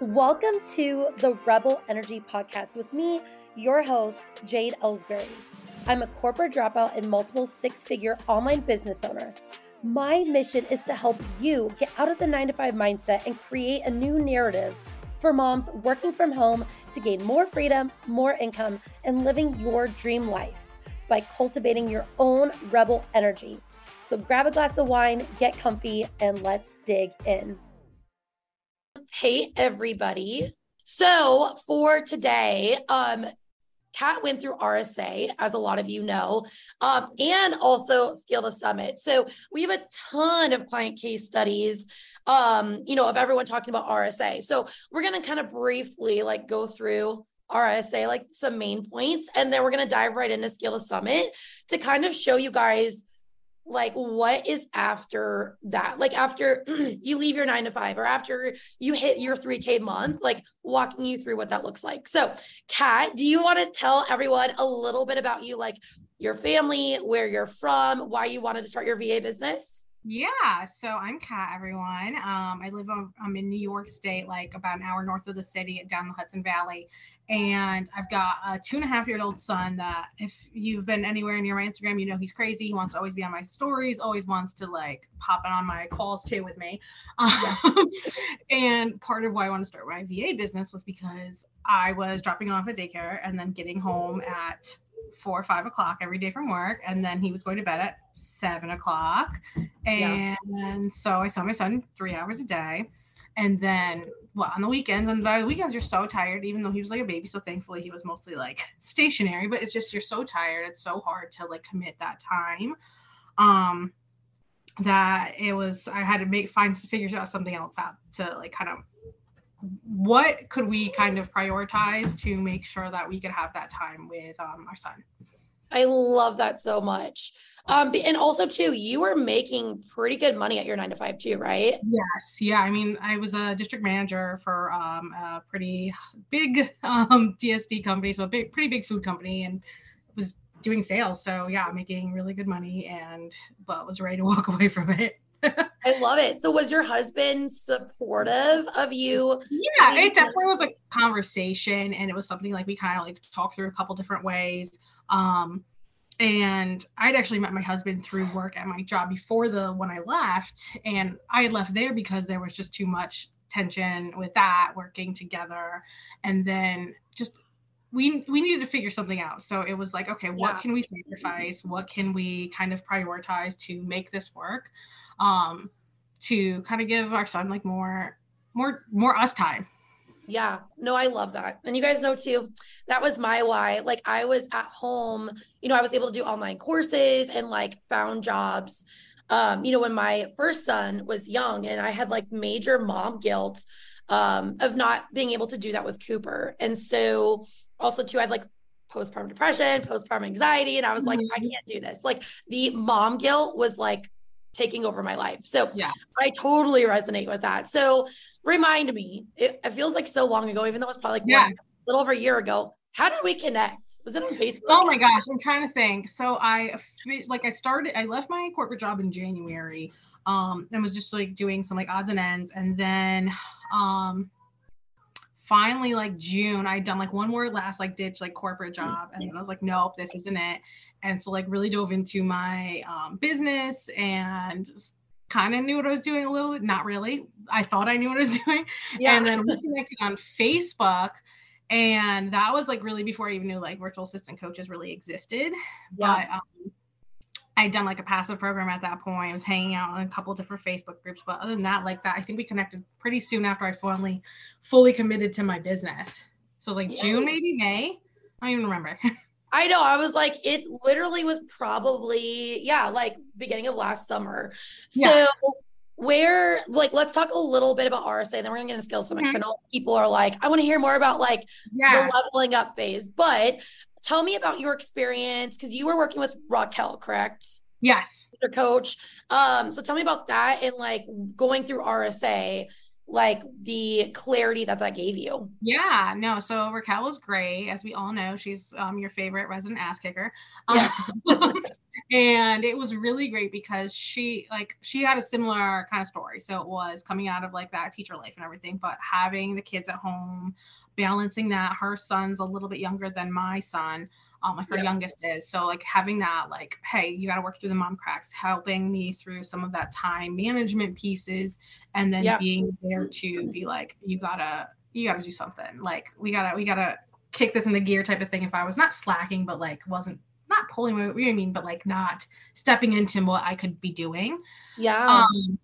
Welcome to the Rebel Energy Podcast with me, your host, Jade Ellsbury. I'm a corporate dropout and multiple six figure online business owner. My mission is to help you get out of the nine to five mindset and create a new narrative for moms working from home to gain more freedom, more income, and living your dream life by cultivating your own rebel energy. So grab a glass of wine, get comfy, and let's dig in. Hey, everybody. So for today, um, Kat went through RSA, as a lot of you know, um, and also Scale to Summit. So we have a ton of client case studies, um, you know, of everyone talking about RSA. So we're going to kind of briefly like go through RSA, like some main points, and then we're going to dive right into Scale to Summit to kind of show you guys like what is after that? Like after you leave your nine to five or after you hit your 3k month like walking you through what that looks like. So kat do you want to tell everyone a little bit about you like your family where you're from why you wanted to start your va business yeah, so I'm Kat, everyone. Um, I live I'm in New York State, like about an hour north of the city, down the Hudson Valley, and I've got a two and a half year old son that, if you've been anywhere near my Instagram, you know he's crazy. He wants to always be on my stories, always wants to like pop in on my calls too with me. Um, and part of why I want to start my VA business was because I was dropping off at daycare and then getting home at four or five o'clock every day from work, and then he was going to bed at seven o'clock. And yeah. so I saw my son three hours a day. And then well, on the weekends, and by the weekends you're so tired, even though he was like a baby. So thankfully he was mostly like stationary, but it's just you're so tired. It's so hard to like commit that time. Um that it was I had to make find figure out something else out to like kind of what could we kind of prioritize to make sure that we could have that time with um, our son? I love that so much. Um and also too you were making pretty good money at your nine to five too right? Yes. Yeah i mean i was a district manager for um a pretty big um dsd company so a big pretty big food company and was doing sales. So yeah making really good money and but was ready to walk away from it I love it. So was your husband supportive of you? Yeah, it definitely was a conversation and it was something like we kind of like talked through a couple different ways. Um and I'd actually met my husband through work at my job before the when I left and I had left there because there was just too much tension with that working together and then just we we needed to figure something out so it was like okay what yeah. can we sacrifice what can we kind of prioritize to make this work um, to kind of give our son like more, more, more us time. Yeah, no, I love that. And you guys know too, that was my why. Like I was at home, you know, I was able to do online courses and like found jobs. Um, you know, when my first son was young and I had like major mom guilt um of not being able to do that with Cooper. And so also too, I had like postpartum depression, postpartum anxiety, and I was like, mm-hmm. I can't do this. Like the mom guilt was like taking over my life. So yeah, I totally resonate with that. So remind me, it, it feels like so long ago, even though it was probably like yeah. one, a little over a year ago. How did we connect? Was it on Facebook? Oh my gosh, I'm trying to think. So I like I started I left my corporate job in January um and was just like doing some like odds and ends and then um finally like June I'd done like one more last like ditch like corporate job and then I was like nope this isn't it and so like really dove into my um, business and kind of knew what I was doing a little bit. Not really. I thought I knew what I was doing. Yeah. And then we connected on Facebook. And that was like really before I even knew like virtual assistant coaches really existed. Yeah. But um, I'd done like a passive program at that point. I was hanging out in a couple different Facebook groups. But other than that, like that, I think we connected pretty soon after I finally fully committed to my business. So it was like yeah. June, maybe May. I don't even remember. I know. I was like, it literally was probably, yeah, like beginning of last summer. Yeah. So where like let's talk a little bit about RSA, then we're gonna get into Scale Summit. Mm-hmm. I know people are like, I want to hear more about like yeah. the leveling up phase. But tell me about your experience because you were working with Raquel, correct? Yes. Your coach. Um, so tell me about that and like going through RSA like the clarity that that gave you. Yeah, no. So Raquel was great, as we all know. She's um, your favorite resident ass kicker, Yeah. um, and it was really great because she like she had a similar kind of story. So it was coming out of like that teacher life and everything, but having the kids at home, balancing that. Her son's a little bit younger than my son um, like her Yeah. youngest is. So like having that, like, hey, you got to work through the mom cracks, helping me through some of that time management pieces, and then Yeah. being there to be like, you gotta, you gotta do something. Like we gotta, we gotta kick this into gear type of thing. If I was not slacking, but like wasn't not pulling my, what do you mean, but like not stepping into what I could be doing. Yeah. Um,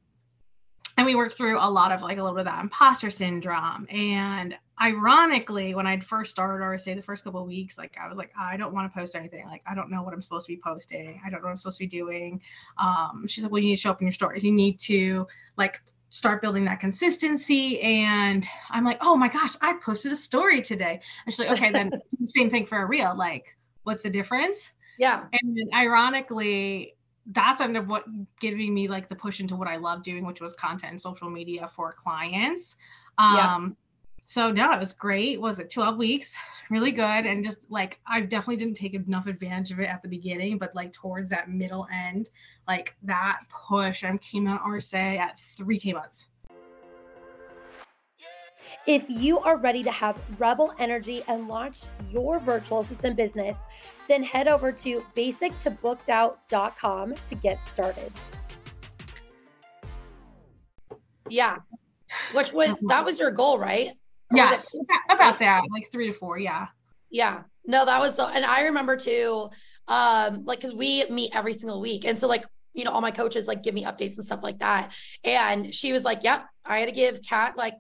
and we worked through a lot of like a little bit of that imposter syndrome. And ironically, when I'd first started RSA the first couple of weeks, like I was like, I don't want to post anything. Like I don't know what I'm supposed to be posting. I don't know what I'm supposed to be doing. Um, she's like, well, you need to show up in your stories. You need to like start building that consistency. And I'm like, oh my gosh, I posted a story today. And she's like, okay, then same thing for a reel. Like, what's the difference? yeah. And then ironically, that's ended up what giving me like the push into what I love doing, which was content and social media for clients. Yeah. Um so no, it was great. Was it 12 weeks? Really good. And just like I definitely didn't take enough advantage of it at the beginning, but like towards that middle end, like that push, I came out RSA at 3K months. If you are ready to have rebel energy and launch your virtual assistant business, then head over to basictobooked.out.com to get started. Yeah. Which was that was your goal, right? Or was Yes, it- about- that, like three to four. Yeah. Yeah. No, that was the and I remember too, um, like because we meet every single week. And so like, you know, all my coaches like give me updates and stuff like that. And she was like, Yep, I had to give Kat like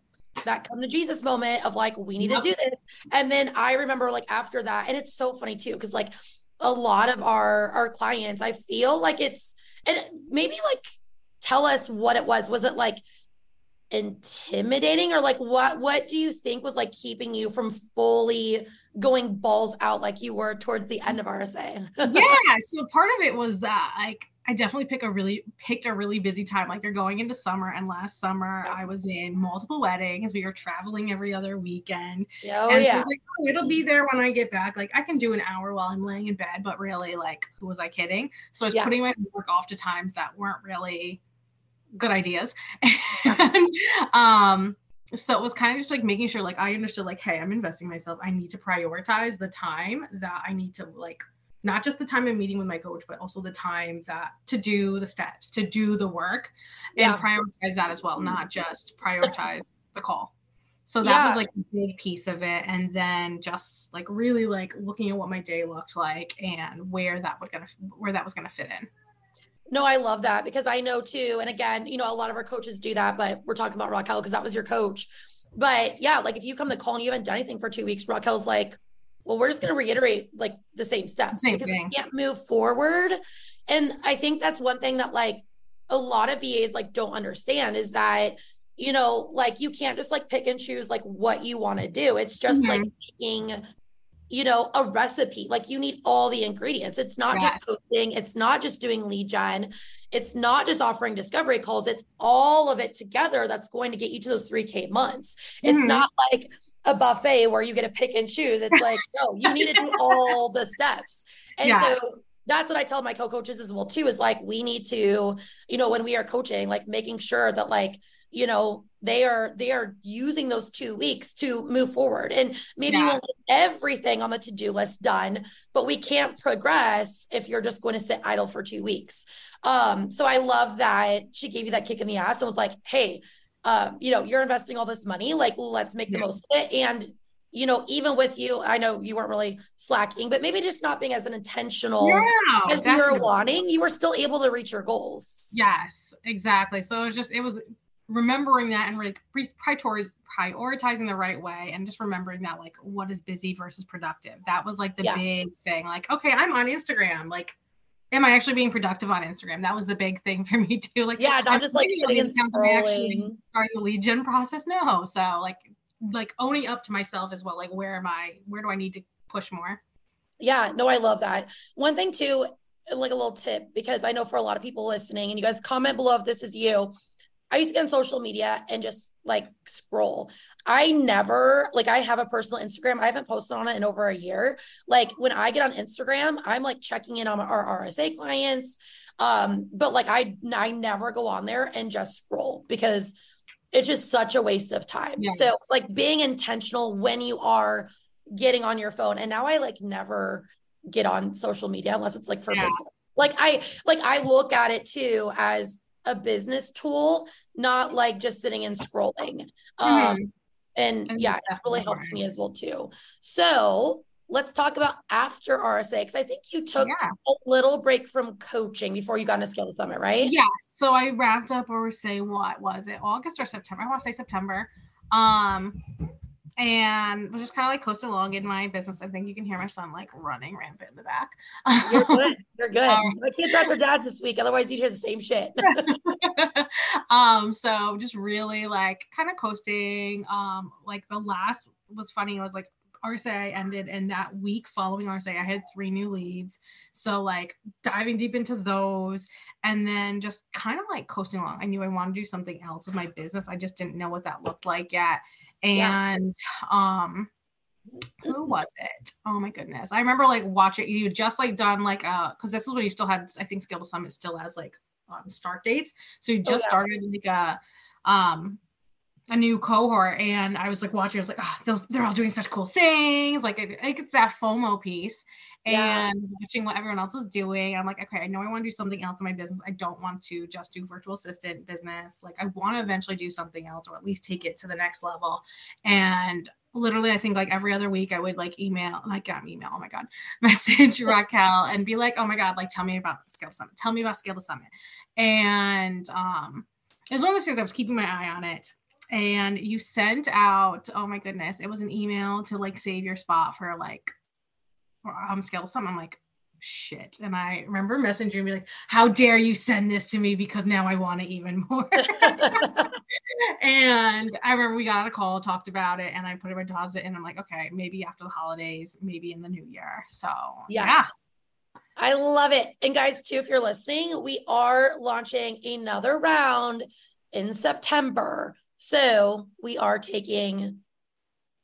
that come to Jesus moment of like, we need Yep. to do this. And then I remember like after that, and it's so funny too, because like a lot of our our clients, I feel like it's and maybe like tell us what it was. Was it like intimidating or like what what do you think was like keeping you from fully going balls out like you were towards the end of RSA? yeah so part of it was that like i definitely pick a really picked a really busy time like you're going into summer and last summer i was in multiple weddings we were traveling every other weekend oh and yeah. it's like oh, it'll be there when i get back like i can do an hour while i'm laying in bed but really like who was i kidding so i was Yeah. putting my work off to times that weren't really good ideas. And um so it was kind of just like making sure like i understood like hey i'm investing myself. I need to prioritize the time that i need to like not just the time i'm meeting with my coach but also the time that to do the steps to do the work and prioritize that as well not just prioritize the call. So that Yeah. was like a big piece of it. And then just like really like looking at what my day looked like and where that would gonna where that was gonna fit in No, I love that because I know too. And again, you know, a lot of our coaches do that, but we're talking about Raquel because that was your coach. But yeah, like if you come to call and you haven't done anything for two weeks, Raquel's like, well, we're just going to reiterate like the same steps Same because thing. we can't move forward. And I think that's one thing that like a lot of VAs like don't understand is that, you know, like you can't just like pick and choose like what you want to do. It's just like mm-hmm. making you know, a recipe. Like you need all the ingredients. It's not Yes. just posting, it's not just doing lead gen, it's not just offering discovery calls, it's all of it together that's going to get you to those 3K months. It's Mhm. not like a buffet where you get to pick and choose. It's like, no, you need to do all the steps. And Yes. so that's what I tell my co-coaches as well too is like we need to, you know, when we are coaching, like making sure that like, you know, they are they are using those two weeks to move forward. And maybe won't get everything on the to-do list done, but we can't progress if you're just going to sit idle for two weeks. Um, so I love that she gave you that kick in the ass and was like, hey, um, you know, you're investing all this money, like let's make the Yeah. most of it. And you know, even with you, I know you weren't really slacking, but maybe just not being as an intentional yeah, as you were wanting, you were still able to reach your goals. Yes, exactly. So it was just it was remembering that and like prioritizing the right way and just remembering that like what is busy versus productive. That was like the Yeah. big thing. Like, okay, I'm on Instagram. Like, am I actually being productive on Instagram? That was the big thing for me too. Like, Yeah, not I'm just like sitting and these accounts, actually scrolling. starting the lead gen process. No. So like like owning up to myself as well. Like where am I? Where do I need to push more? Yeah, no, I love that. One thing too, like a little tip, because I know for a lot of people listening, and you guys comment below if this is you. I used to get on social media and just like scroll. I never like I have a personal Instagram. I haven't posted on it in over a year. Like when I get on Instagram, I'm like checking in on our RSA clients. Um, but like I I never go on there and just scroll because it's just such a waste of time. Yes. So like being intentional when you are getting on your phone. And now I like never get on social media unless it's like for yeah. business. Like I like I look at it too as a business tool, not like just sitting and scrolling. Mm-hmm. Um and yeah, it's really helped me as well too. So let's talk about after RSA because I think you took yeah. a little break from coaching before you got into Scale the Summit, right? Yeah. So I wrapped up RSA. What was it? August or September? I want to say September. Um, and was just kind of like coasting along in my business. I think you can hear my son like running rampant in the back. You're good. You're good. Um, my kids talk their dads this week, otherwise you'd hear the same shit. um, so just really like kind of coasting. Um, like the last was funny. It was like RSA ended, and that week following RSA, I had three new leads. So like diving deep into those, and then just kind of like coasting along. I knew I wanted to do something else with my business. I just didn't know what that looked like yet. And yeah. um, who was it? Oh my goodness, I remember like watching. You just like done like uh, because this is when you still had I think Scale the Summit still has like um, start dates. So you oh, just oh, yeah. started like a um a new cohort and I was like watching, I was like, oh, they're all doing such cool things. Like, it, it's that FOMO piece yeah. and watching what everyone else was doing. I'm like, okay, I know I want to do something else in my business. I don't want to just do virtual assistant business. Like, I want to eventually do something else or at least take it to the next level. And literally, I think like every other week, I would like email, like, not email, oh my God, message Raquel and be like, oh my God, like, tell me about Scale Summit. Tell me about Scale the Summit. And, um, it was one of those things I was keeping my eye on it and you sent out oh my goodness it was an email to like save your spot for like um Scale to Summit i'm like shit and i remember messaging me like how dare you send this to me because now i want it even more and i remember we got a call talked about it and i put it in my deposit and i'm like okay maybe after the holidays maybe in the new year so yes. yeah I love it. And guys, too, if you're listening, we are launching another round in September. So we are taking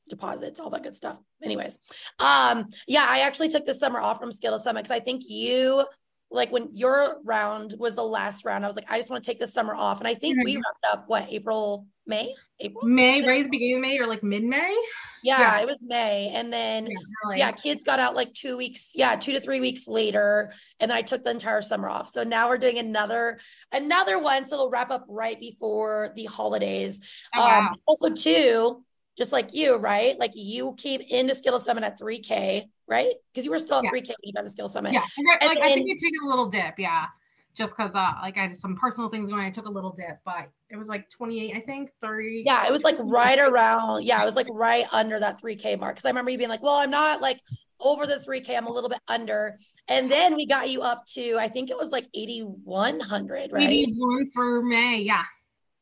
deposits, all that good stuff. Anyways, um, yeah, I actually took the summer off from Scale Summit because I think you like when your round was the last round, I was like, I just want to take the summer off. And I think we wrapped up what April, May, April, May, right at the beginning of May or like mid May. Yeah, yeah, it was May. And then yeah, really. yeah, kids got out like two weeks, yeah, two to three weeks later. And then I took the entire summer off. So now we're doing another another one. So it'll wrap up right before the holidays. Oh, um wow. also too, just like you, right? Like you came into Scale Summit at 3K, right? Because you were still at yes. 3K when you got to Scale Summit. Yeah, like and, I think you took a little dip, yeah. Just because uh like I had some personal things going, I took a little dip, but it was like 28, I think, 30. Yeah, it was like right around, yeah, it was like right under that 3K mark. Cause I remember you being like, well, I'm not like over the 3K, I'm a little bit under. And then we got you up to, I think it was like 8,100, right? 81 for May, yeah.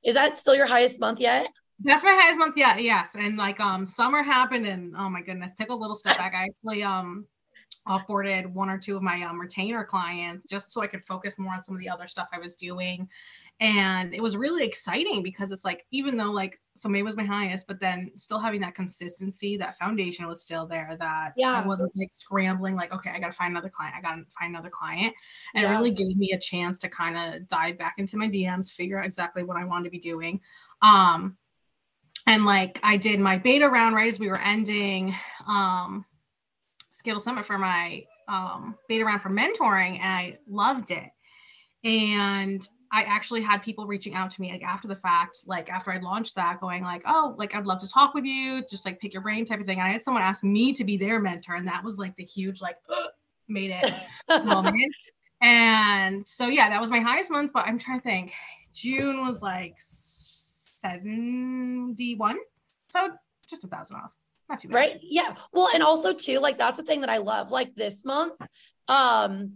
Is that still your highest month yet? That's my highest month yet, yes. And like um summer happened and oh my goodness, took a little step back. I actually um offboarded one or two of my um, retainer clients just so I could focus more on some of the other stuff I was doing. And it was really exciting because it's like, even though like, so May was my highest, but then still having that consistency, that foundation was still there that yeah. I wasn't like scrambling, like, okay, I got to find another client. I got to find another client. And yeah. it really gave me a chance to kind of dive back into my DMs, figure out exactly what I wanted to be doing. Um, and like I did my beta round right as we were ending. Um, Scale Summit for my um, beta round for mentoring, and I loved it. And I actually had people reaching out to me like after the fact, like after I launched that, going like, "Oh, like I'd love to talk with you, just like pick your brain type of thing." And I had someone ask me to be their mentor, and that was like the huge like made it moment. And so yeah, that was my highest month. But I'm trying to think. June was like 71, so just a thousand off. Not too bad. Right. Yeah. Well, and also too, like that's the thing that I love. Like this month, um,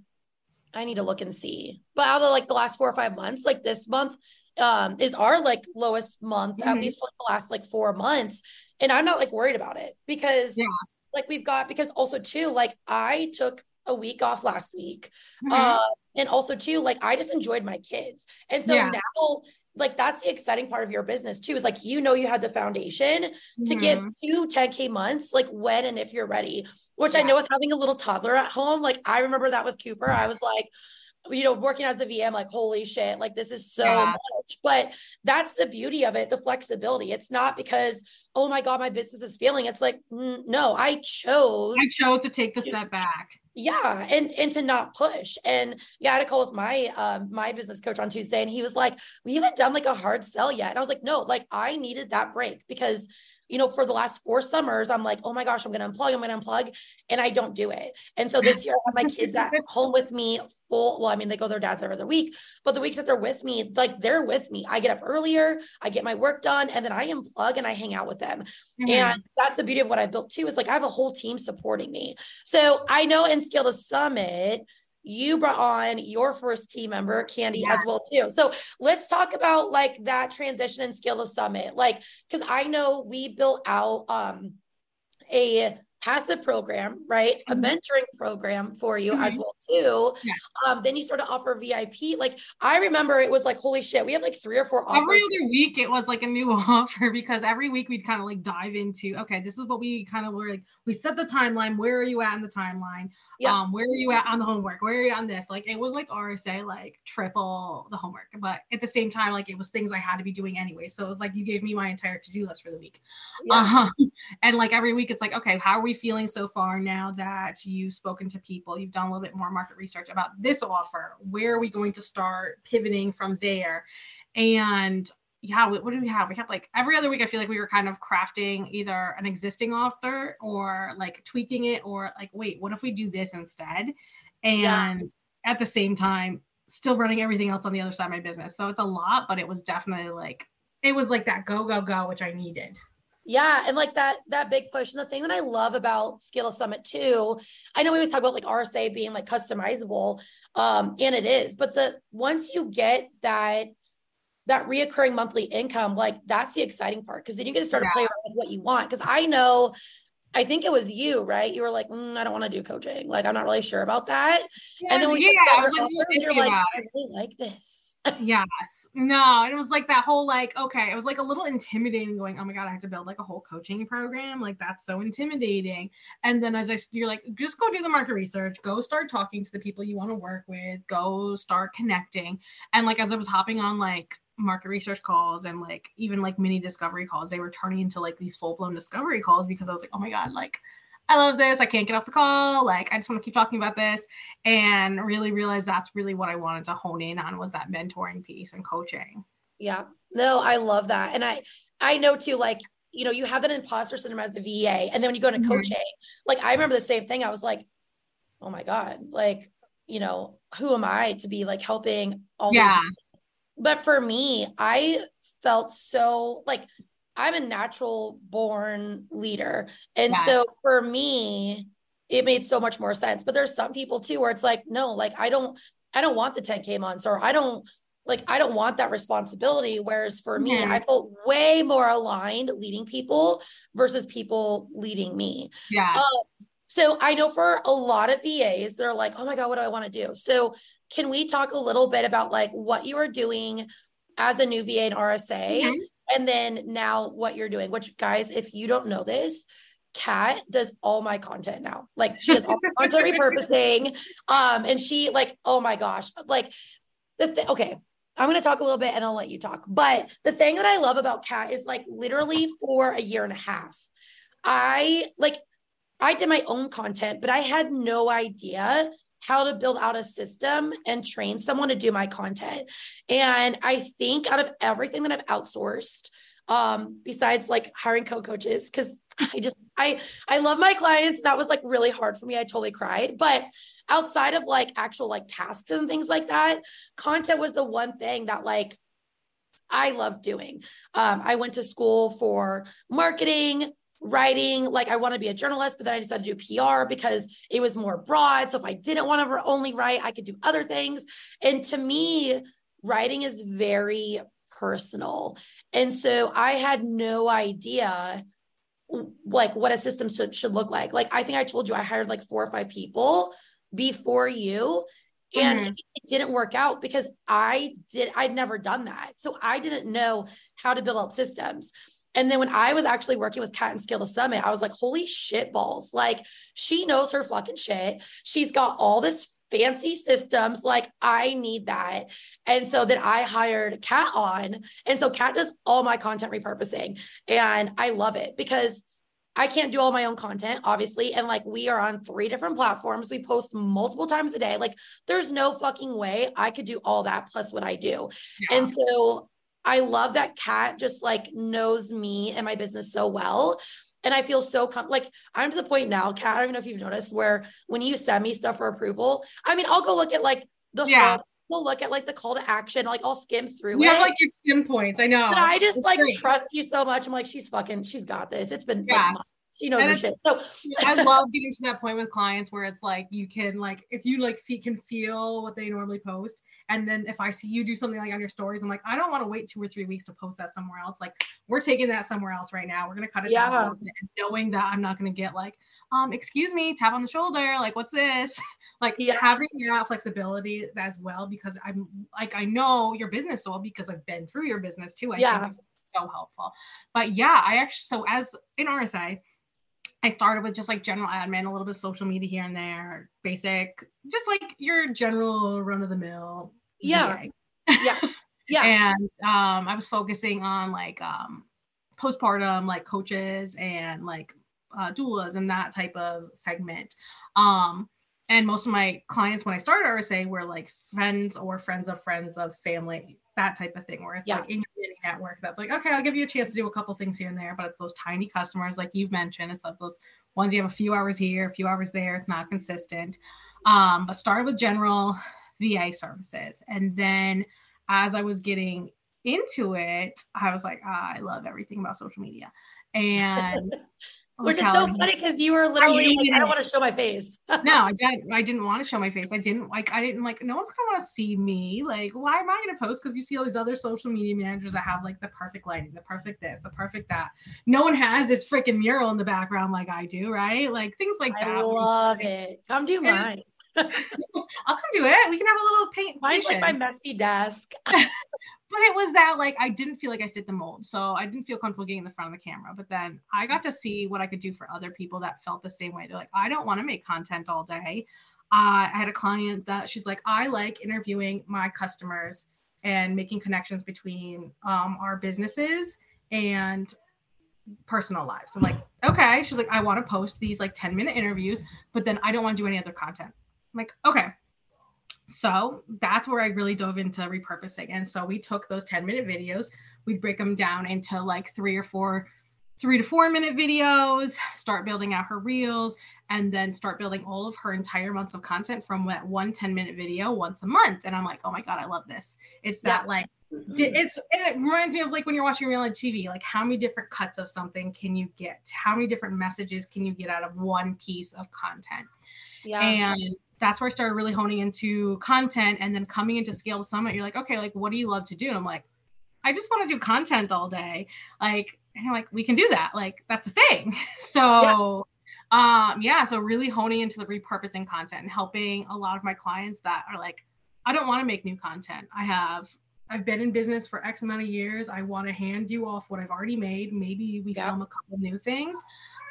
I need to look and see. But out of like the last four or five months, like this month, um, is our like lowest month, mm-hmm. at least for the last like four months. And I'm not like worried about it because yeah. like we've got because also too, like I took a week off last week. Mm-hmm. Uh, and also too, like I just enjoyed my kids. And so yeah. now like that's the exciting part of your business too is like you know you had the foundation mm-hmm. to get two 10k months like when and if you're ready which yes. i know with having a little toddler at home like i remember that with cooper i was like you know, working as a VM, like, holy shit, like this is so yeah. much. But that's the beauty of it, the flexibility. It's not because, oh my God, my business is failing. It's like, no, I chose. I chose to take the step back. Yeah. And and to not push. And yeah, I had a call with my um my business coach on Tuesday, and he was like, We haven't done like a hard sell yet. And I was like, no, like I needed that break because you know, for the last four summers, I'm like, oh my gosh, I'm going to unplug, I'm going to unplug. And I don't do it. And so this year, I have my kids at home with me full. Well, I mean, they go their dad's every other week, but the weeks that they're with me, like they're with me. I get up earlier, I get my work done, and then I unplug and I hang out with them. Mm-hmm. And that's the beauty of what I built too, is like I have a whole team supporting me. So I know in Scale to Summit, you brought on your first team member candy yeah. as well too so let's talk about like that transition and scale to summit like because i know we built out um a passive program, right? Mm-hmm. A mentoring program for you mm-hmm. as well too. Yeah. Um, then you sort of offer VIP. Like I remember it was like, holy shit, we had like three or four offers. Every other week it was like a new offer because every week we'd kind of like dive into, okay, this is what we kind of were like, we set the timeline. Where are you at in the timeline? Yeah. Um, where are you at on the homework? Where are you on this? Like it was like RSA, like triple the homework. But at the same time, like it was things I had to be doing anyway. So it was like you gave me my entire to-do list for the week. Yeah. Uh-huh. And like every week it's like, okay, how are we feeling so far now that you've spoken to people? You've done a little bit more market research about this offer. Where are we going to start pivoting from there? And yeah, what, do we have? We have like every other week. I feel like we were kind of crafting either an existing offer or like tweaking it, or like, wait, what if we do this instead? And yeah. at the same time, still running everything else on the other side of my business. So it's a lot, but it was definitely like it was like that go go go, which I needed. Yeah, and like that that big push. And the thing that I love about Scale Summit too, I know we always talk about like RSA being like customizable, um, and it is, but the once you get that that reoccurring monthly income, like that's the exciting part because then you get to start yeah. to play around with what you want. Because I know, I think it was you, right? You were like, mm, I don't want to do coaching. Like, I'm not really sure about that. Yeah, and then yeah, I was like, you're like, I really like this. Yes. No, it was like that whole like, okay, it was like a little intimidating going, oh my God, I have to build like a whole coaching program. Like that's so intimidating. And then as I you're like, just go do the market research, go start talking to the people you want to work with, go start connecting. And like as I was hopping on like market research calls and like even like mini discovery calls they were turning into like these full-blown discovery calls because i was like oh my god like i love this. I can't get off the call. Like i just want to keep talking about this and really realize that's really what i wanted to hone in on was that mentoring piece and coaching. Yeah. No i love that. And i i know too like you know you have that imposter syndrome as a va and then when you go into mm-hmm. coaching like i remember the same thing. I was like oh my god like you know who am i to be like helping all yeah. these but for me, I felt so like I'm a natural born leader. And yes. so for me, it made so much more sense. But there's some people too where it's like, no, like I don't, I don't want the 10K months or I don't like I don't want that responsibility. Whereas for me, mm-hmm. I felt way more aligned leading people versus people leading me. Yeah. Um, so I know for a lot of VAs, they're like, oh my God, what do I want to do? So can we talk a little bit about like what you are doing as a new VA and RSA? Mm-hmm. And then now what you're doing, which guys, if you don't know this, Kat does all my content now. Like she does all my content repurposing. Um, and she like, oh my gosh, like the th- okay, I'm going to talk a little bit and I'll let you talk. But the thing that I love about Kat is like literally for a year and a half, I like I did my own content, but I had no idea how to build out a system and train someone to do my content. And I think out of everything that I've outsourced, um, besides like hiring co-coaches, because I just I I love my clients. That was like really hard for me. I totally cried. But outside of like actual like tasks and things like that, content was the one thing that like I love doing. Um, I went to school for marketing, writing like i want to be a journalist but then i decided to do pr because it was more broad so if i didn't want to only write i could do other things and to me writing is very personal and so i had no idea like what a system should, should look like like i think i told you i hired like four or five people before you And mm-hmm. it didn't work out because I did, I'd never done that. So I didn't know how to build out systems. And then when I was actually working with Kat and Scale to Summit, I was like, holy shit balls. Like she knows her fucking shit. She's got all this fancy systems. Like I need that. And so then I hired Kat on. And so Kat does all my content repurposing. And I love it because I can't do all my own content, obviously. And like we are on three different platforms. We post multiple times a day. Like there's no fucking way I could do all that plus what I do. Yeah. And so I love that Kat just like knows me and my business so well. And I feel so com- like I'm to the point now, Kat. I don't know if you've noticed where when you send me stuff for approval, I mean, I'll go look at like the yeah. we'll look at like the call to action, like I'll skim through you it. have like your skim points. I know. But I just it's like great. trust you so much. I'm like, she's fucking, she's got this. It's been yeah. Like, she know shit. So I love getting to that point with clients where it's like you can like if you like fe- can feel what they normally post, and then if I see you do something like on your stories, I'm like I don't want to wait two or three weeks to post that somewhere else. Like we're taking that somewhere else right now. We're gonna cut it yeah. down, and knowing that I'm not gonna get like um excuse me tap on the shoulder like what's this like yeah. having that flexibility as well because I'm like I know your business so well because I've been through your business too. I yeah. think so helpful. But yeah, I actually so as in RSA I started with just like general admin, a little bit of social media here and there, basic, just like your general run of the mill. Yeah. Yeah. Yeah. and um, I was focusing on like um, postpartum, like coaches and like uh, doulas and that type of segment. Um, and most of my clients when I started RSA were like friends or friends of friends of family that type of thing where it's yeah. like in your dating network that's like okay i'll give you a chance to do a couple things here and there but it's those tiny customers like you've mentioned it's like those ones you have a few hours here a few hours there it's not consistent um, but started with general va services and then as i was getting into it i was like ah, i love everything about social media and Which is so funny because you were literally I, like, I don't want to show my face. no, I didn't. I didn't want to show my face. I didn't like. I didn't like. No one's gonna want to see me. Like, why am I gonna post? Because you see all these other social media managers that have like the perfect lighting, the perfect this, the perfect that. No one has this freaking mural in the background like I do, right? Like things like that. I love it. Come do mine. I'll come do it. We can have a little paint. Mine's like my messy desk but it was that like I didn't feel like I fit the mold. So I didn't feel comfortable getting in the front of the camera. But then I got to see what I could do for other people that felt the same way. They're like, I don't want to make content all day. Uh, I had a client that she's like, I like interviewing my customers and making connections between um, our businesses and personal lives. I'm like, okay. She's like, I want to post these like 10 minute interviews, but then I don't want to do any other content. I'm like, okay. So that's where I really dove into repurposing. And so we took those 10 minute videos, we'd break them down into like three or four, three to four minute videos, start building out her reels, and then start building all of her entire months of content from that one 10 minute video once a month. And I'm like, oh my God, I love this. It's that like, mm-hmm. it's it reminds me of like when you're watching reality TV, like how many different cuts of something can you get? How many different messages can you get out of one piece of content? Yeah. And that's where I started really honing into content and then coming into Scale to Summit, you're like, okay, like what do you love to do? And I'm like, I just want to do content all day. Like, and like, we can do that. Like, that's a thing. So yeah. um, yeah, so really honing into the repurposing content and helping a lot of my clients that are like, I don't want to make new content. I have I've been in business for X amount of years. I want to hand you off what I've already made. Maybe we film a couple new things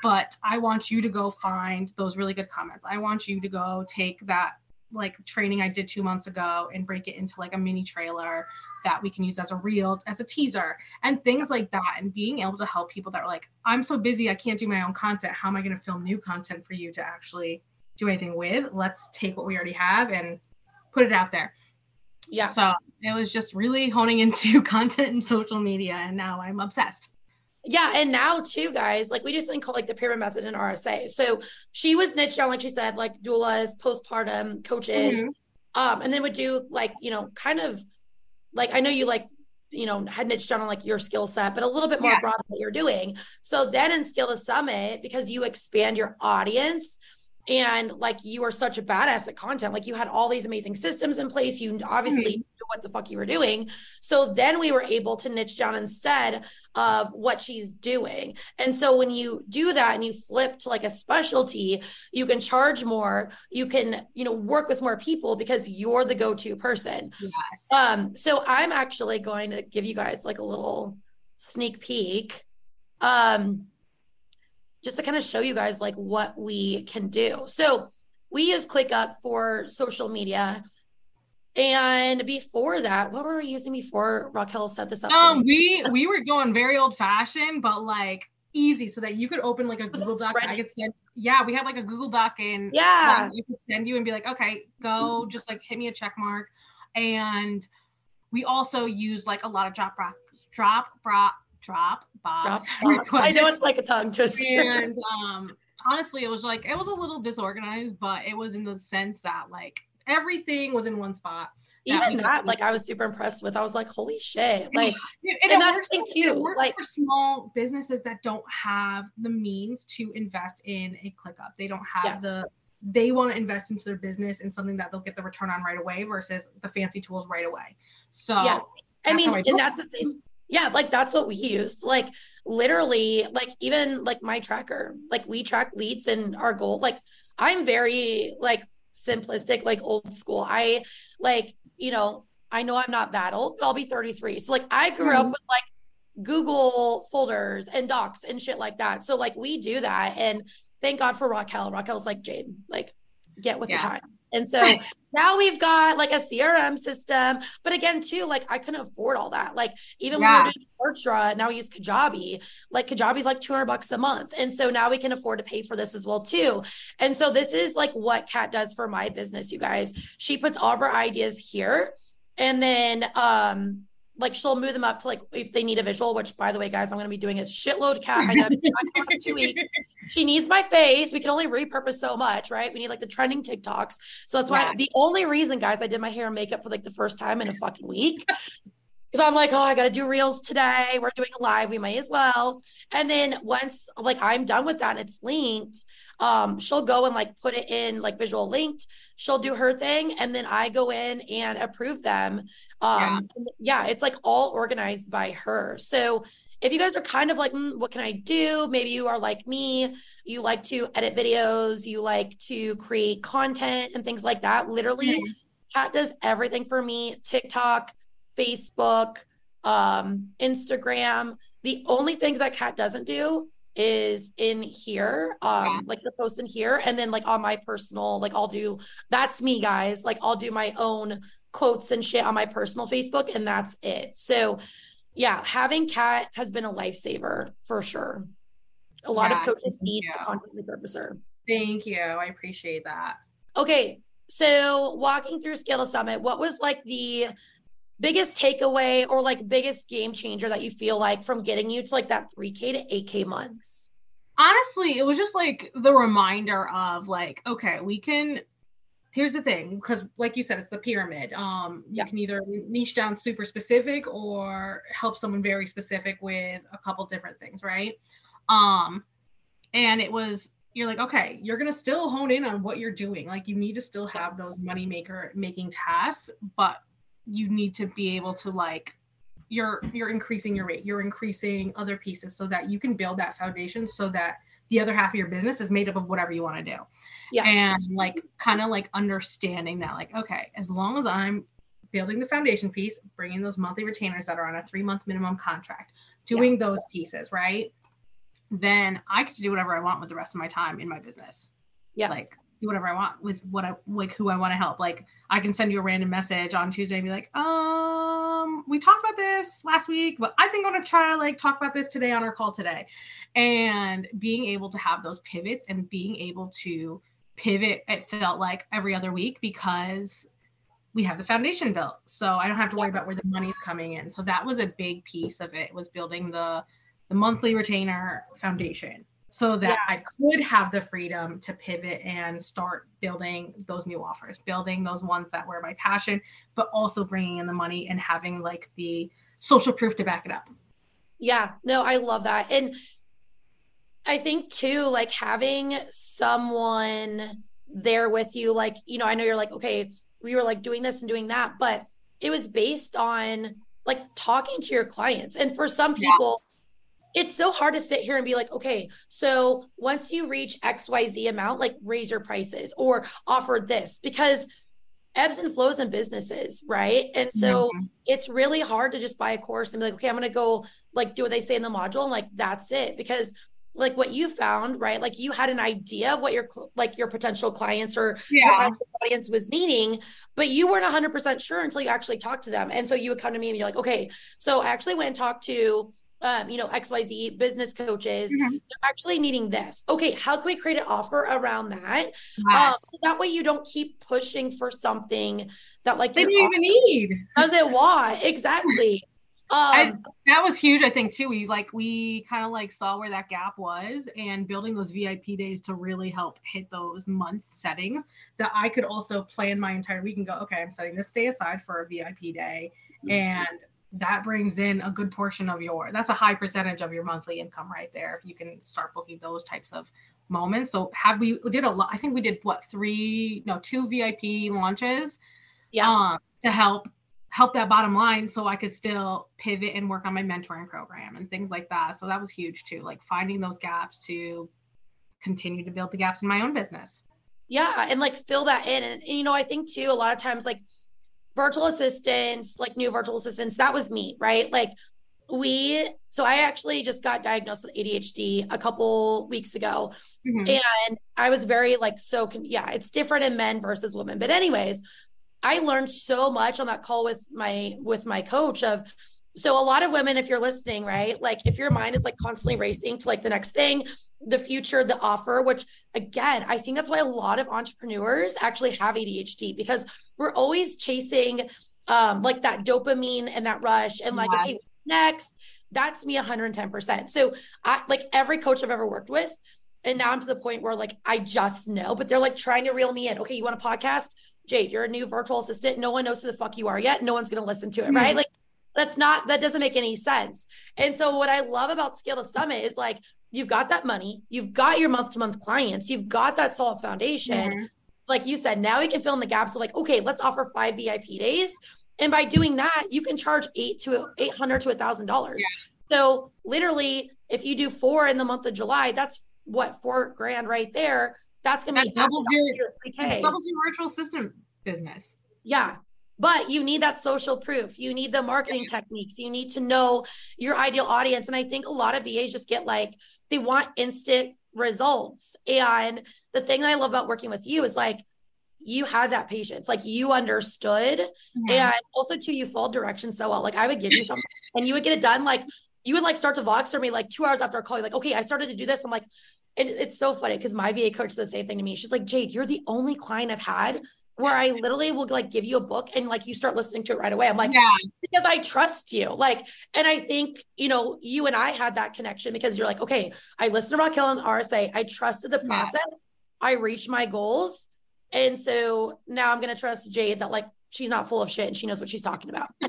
but I want you to go find those really good comments. I want you to go take that like training I did two months ago and break it into like a mini trailer that we can use as a reel, as a teaser, and things like that. And being able to help people that are like, I'm so busy, I can't do my own content. How am I going to film new content for you to actually do anything with? Let's take what we already have and put it out there. Yeah. So it was just really honing into content and social media. And now I'm obsessed. Yeah, and now too, guys, like we do something called like the pyramid method in RSA. So she was niched down, like she said, like doulas, postpartum coaches, mm-hmm. um, and then would do like you know, kind of like I know you like you know had niched down on like your skill set, but a little bit more yeah. broad what you're doing. So then in Scale to Summit, because you expand your audience, and like you are such a badass at content like you had all these amazing systems in place you obviously mm-hmm. what the fuck you were doing. So then we were able to niche down instead of what she's doing. And so when you do that and you flip to like a specialty, you can charge more, you can, you know, work with more people because you're the go-to person. Yes. Um, so I'm actually going to give you guys like a little sneak peek. Um, just to kind of show you guys like what we can do. So we use ClickUp for social media. And before that, what were we using before Raquel set this up? Um, we we were going very old fashioned, but like easy, so that you could open like a Google Doc. I could send. Yeah, we had like a Google Doc, and yeah, you could send you and be like, okay, go, just like hit me a check mark. And we also use like a lot of drop drop drop drop drop box. I know it's like a tongue twister. And um, honestly, it was like it was a little disorganized, but it was in the sense that like everything was in one spot. Even that, like, I was super impressed with. I was like, "Holy shit!" Like, and, and, and that's thing too. It works like, for small businesses that don't have the means to invest in a ClickUp. They don't have yes. the. They want to invest into their business in something that they'll get the return on right away versus the fancy tools right away. So, yeah, I mean, I and that's the same yeah like that's what we used like literally like even like my tracker like we track leads and our goal like i'm very like simplistic like old school. I like you know i know i'm not that old but i'll be 33 so like i grew mm-hmm. up with like google folders and docs and shit like that. So like we do that. And thank god for raquel. Raquel's like jade like get with yeah. the time and so now we've got like a CRM system. But again, too, like I couldn't afford all that. Like even yeah. when we are doing Orchestra, now we use Kajabi. Like Kajabi's like 200 bucks a month. And so now we can afford to pay for this as well, too. And so this is like what Kat does for my business, you guys. She puts all of her ideas here. And then um like she'll move them up to like if they need a visual, which by the way, guys, I'm gonna be doing a shitload Kat. I know two weeks. She needs my face. We can only repurpose so much, right? We need like the trending TikToks. So that's why yeah. the only reason, guys, I did my hair and makeup for like the first time in a fucking week. Because I'm like, oh, I gotta do reels today. We're doing a live, we might as well. And then once like I'm done with that and it's linked, um, she'll go and like put it in like visual linked. She'll do her thing, and then I go in and approve them. Um, yeah. yeah, it's like all organized by her. So if you guys are kind of like, mm, what can I do? Maybe you are like me, you like to edit videos, you like to create content and things like that. Literally. Kat does everything for me TikTok, Facebook, um, Instagram. The only things that Kat doesn't do is in here um yeah. like the post in here and then like on my personal like I'll do that's me guys like I'll do my own quotes and shit on my personal Facebook and that's it. So yeah, having Kat has been a lifesaver for sure. A lot yeah, of coaches need you. a content repurposer. Thank you. I appreciate that. Okay. So walking through Scale to Summit, what was like the biggest takeaway or like biggest game changer that you feel like from getting you to like that 3K to 8K months? Honestly, it was just like the reminder of like, okay, we can here's the thing because like you said it's the pyramid um you yeah. can either niche down super specific or help someone very specific with a couple different things right um and it was you're like okay you're gonna still hone in on what you're doing like you need to still have those money maker making tasks but you need to be able to like you're you're increasing your rate you're increasing other pieces so that you can build that foundation so that the other half of your business is made up of whatever you want to do. Yeah. And like kind of like understanding that like okay as long as i'm building the foundation piece bringing those monthly retainers that are on a three month minimum contract doing yeah. those pieces right? Then i can do whatever i want with the rest of my time in my business. Yeah. Like do whatever i want with what i like who i want to help. Like i can send you a random message on tuesday and be like um we talked about this last week but i think i'm to try to like talk about this today on our call today. And being able to have those pivots and being able to pivot it felt like every other week because we have the foundation built. So i don't have to worry about where the money's coming in. So that was a big piece of it was building the the monthly retainer foundation so that yeah. i could have the freedom to pivot and start building those new offers building those ones that were my passion but also bringing in the money and having like the social proof to back it up yeah no i love that and I think too, like having someone there with you, like, you know, I know you're like, okay, we were like doing this and doing that, but it was based on like talking to your clients. And for some people, yeah. It's so hard to sit here and be like, okay, so once you reach XYZ amount, like raise your prices or offer this because ebbs and flows in businesses, right? And so mm-hmm. it's really hard to just buy a course and be like, okay, I'm going to go like do what they say in the module and like that's it because like what you found, right? Like you had an idea of what your like your potential clients or yeah. your audience was needing, but you weren't 100% sure until you actually talked to them. And so you would come to me and be like, "Okay, so I actually went and talked to um, you know, XYZ business coaches, mm-hmm. they're actually needing this. Okay, how can we create an offer around that? Um, yes. Um, so that way you don't keep pushing for something that like they don't even need. Doesn't want exactly. Um, I, that was huge, I think, too. We like we kind of like saw where that gap was, and building those VIP days to really help hit those month settings. That I could also plan my entire week and go, okay, I'm setting this day aside for a VIP day, mm-hmm. and that brings in a good portion of your that's a high percentage of your monthly income right there if you can start booking those types of moments. So have we, we did a lot i think we did what three no two vip launches? Yeah. Um, to help help that bottom line so i could still pivot and work on my mentoring program and things like that. So that was huge too like finding those gaps to continue to build the gaps in my own business. Yeah and like fill that in. And, and you know i think too a lot of times like virtual assistants, like new virtual assistants, that was me, right? Like we, so I actually just got diagnosed with ADHD a couple weeks ago. Mm-hmm. And I was very like, so, con- yeah, it's different in men versus women. But, anyways, I learned so much on that call with my with my coach of so a lot of women if you're listening right like if your mind is like constantly racing to like the next thing the future the offer which again i think that's why a lot of entrepreneurs actually have adhd because we're always chasing um like that dopamine and that rush and like yes. okay next? That's me 110% so i like every coach i've ever worked with and now i'm to the point where like i just know but they're like trying to reel me in. Okay you want a podcast? Jade you're a new virtual assistant. No one knows who the fuck you are yet. No one's going to listen to it mm-hmm. right like that's not that doesn't make any sense. And so what i love about scale to summit is like you've got that money you've got your month to month clients you've got that solid foundation. Mm-hmm. like you said now we can fill in the gaps of like okay let's offer five vip days. And by doing that you can charge eight to eight hundred to a thousand dollars. So literally if you do four in the month of july that's what four grand right there. That's gonna that be doubles your, your doubles your virtual assistant business. Yeah but you need that social proof. You need the marketing yeah. techniques. You need to know your ideal audience. And I think a lot of VAs just get like, they want instant results. And the thing that I love about working with you is like, you had that patience, like you understood. Mm-hmm. And also, too, you followed directions so well. Like, I would give you something and you would get it done. Like, you would like start to Voxer me like two hours after a call. You're like, okay, I started to do this. I'm like, and it's so funny because my VA coach said the same thing to me. She's like, Jade, you're the only client I've had where I literally will like give you a book and like you start listening to it right away. I'm like, yeah, because I trust you. Like, and I think, you know, you and I had that connection because you're like, okay, I listened to Raquel and RSA. I trusted the process. Yeah. I reached my goals. And so now I'm going to trust Jade that like she's not full of shit and she knows what she's talking about.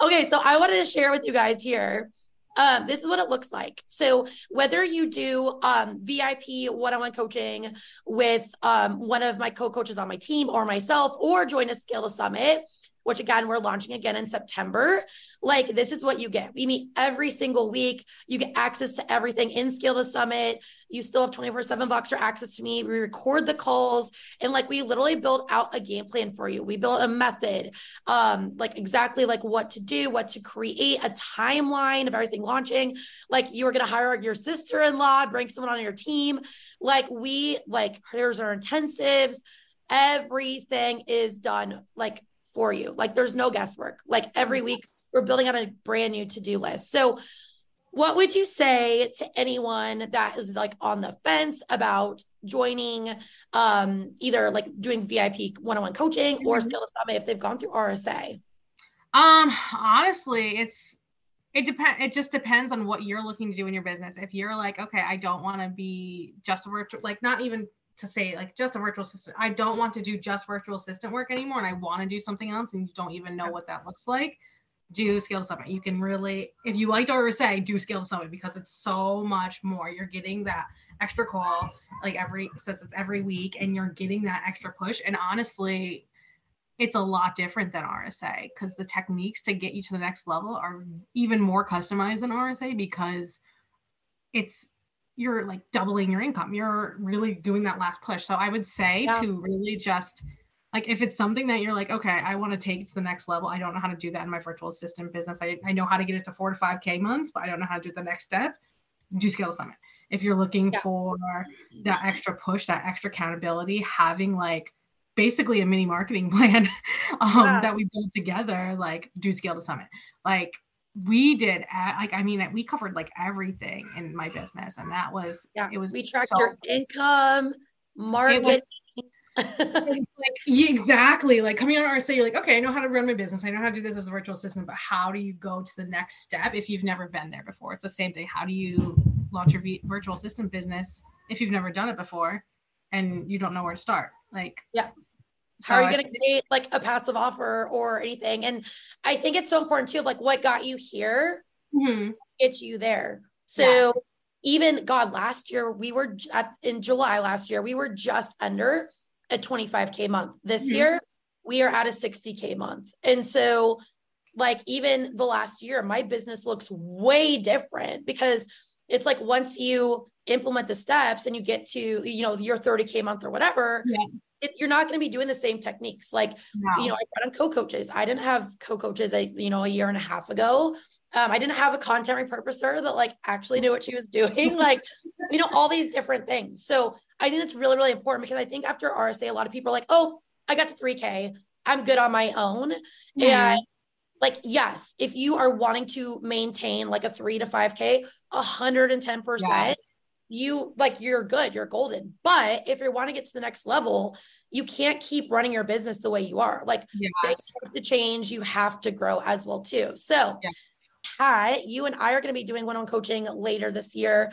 okay. So I wanted to share with you guys here um, this is what it looks like. So whether you do um, VIP one-on-one coaching with um, one of my co-coaches on my team or myself, or join a Scale to Summit, which again, we're launching again in September. Like, this is what you get. We meet every single week. You get access to everything in Scale to Summit. You still have 24 7 Voxer access to me. We record the calls and like we literally build out a game plan for you. We build a method, um, like exactly like what to do, what to create, a timeline of everything launching. Like, you are going to hire your sister in law, bring someone on your team. Like, we, like, here's our intensives everything is done like for you. Like there's no guesswork. Like every mm-hmm. week we're building out a brand new to-do list. So what would you say to anyone that is like on the fence about joining um either like doing VIP one-on-one coaching mm-hmm. or Scale Summit if they've gone through RSA? Um honestly, it's it depends it just depends on what you're looking to do in your business. If you're like, okay, I don't want to be just a virtual like not even to say like just a virtual assistant. I don't want to do just virtual assistant work anymore and I want to do something else and you don't even know what that looks like. Do Scale Summit. You can really, if you liked RSA, do Scale Summit because it's so much more. You're getting that extra call like every since it's every week and you're getting that extra push. And honestly, it's a lot different than RSA because the techniques to get you to the next level are even more customized than RSA because it's you're like doubling your income. You're really doing that last push. So I would say yeah. to really just like if it's something that you're like, okay, I want to take it to the next level. I don't know how to do that in my virtual assistant business. I, I know how to get it to four to five K months, but I don't know how to do the next step. Do Scale Summit. If you're looking yeah. for that extra push, that extra accountability, having like basically a mini marketing plan um, yeah. that we built together, like do scale to summit. Like we did, like I mean, we covered like everything in my business, and that was yeah. It was we tracked so, your income, market. like exactly like coming on RSA, you're like, okay, I know how to run my business. I know how to do this as a virtual assistant, but how do you go to the next step if you've never been there before? It's the same thing. How do you launch your v- virtual assistant business if you've never done it before and you don't know where to start? Like, yeah, how are you going to create like a passive offer or anything? And I think it's so important too, like what got you here, mm-hmm. gets you there. So yes. even God, last year we were at, in July last year, we were just under a 25K month. This mm-hmm. year we are at a 60K month. And so like even the last year, my business looks way different because it's like once you implement the steps and you get to, you know, your 30K month or whatever, yeah it, you're not going to be doing the same techniques. Like, no. you know, I brought on co-coaches. I didn't have co-coaches, a, you know, a year and a half ago. Um, I didn't have a content repurposer that like actually knew what she was doing. like, you know, all these different things. So I think it's really, really important because I think after RSA, a lot of people are like, oh, I got to 3K. I'm good on my own. Mm-hmm. And like, yes, if you are wanting to maintain like a three to 5K, 110%. Yes you like you're good, you're golden. But if you want to get to the next level, you can't keep running your business the way you are. Like yes. things have to change, you have to grow as well too. So yes. You and I are going to be doing one-on coaching later this year.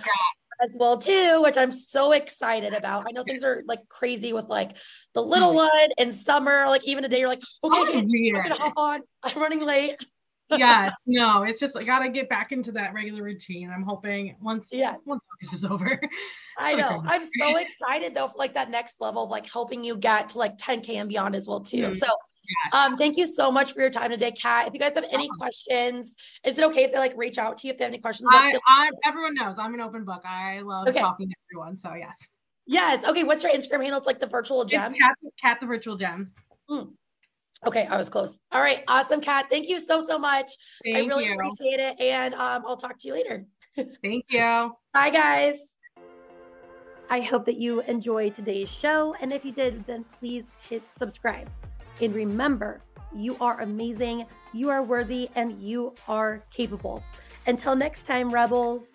As well too, which I'm so excited about. I know things are like crazy with like the little mm-hmm. one and summer. Like even today, you're like, oh, okay, I'm on. I'm running late yes, no, it's just I gotta get back into that regular routine. I'm hoping once yes. once August is over. I know. I'm so excited though for like that next level of like helping you get to like 10k and beyond as well too. Mm-hmm. So yes. um thank you so much for your time today, Kat. If you guys have any questions, is it okay if they like reach out to you if they have any questions? I, I everyone knows I'm an open book. I love okay. talking to everyone. So yes. Yes. Okay. What's your Instagram handle? It's like the virtual gem. Kat, Kat the virtual gem. Mm. Okay, I was close. All right, awesome, Kat. Thank you so so much. Thank I really you. appreciate it, and um, I'll talk to you later. Thank you. Bye, guys. I hope that you enjoyed today's show, and if you did, then please hit subscribe. And remember, you are amazing, you are worthy, and you are capable. Until next time, rebels.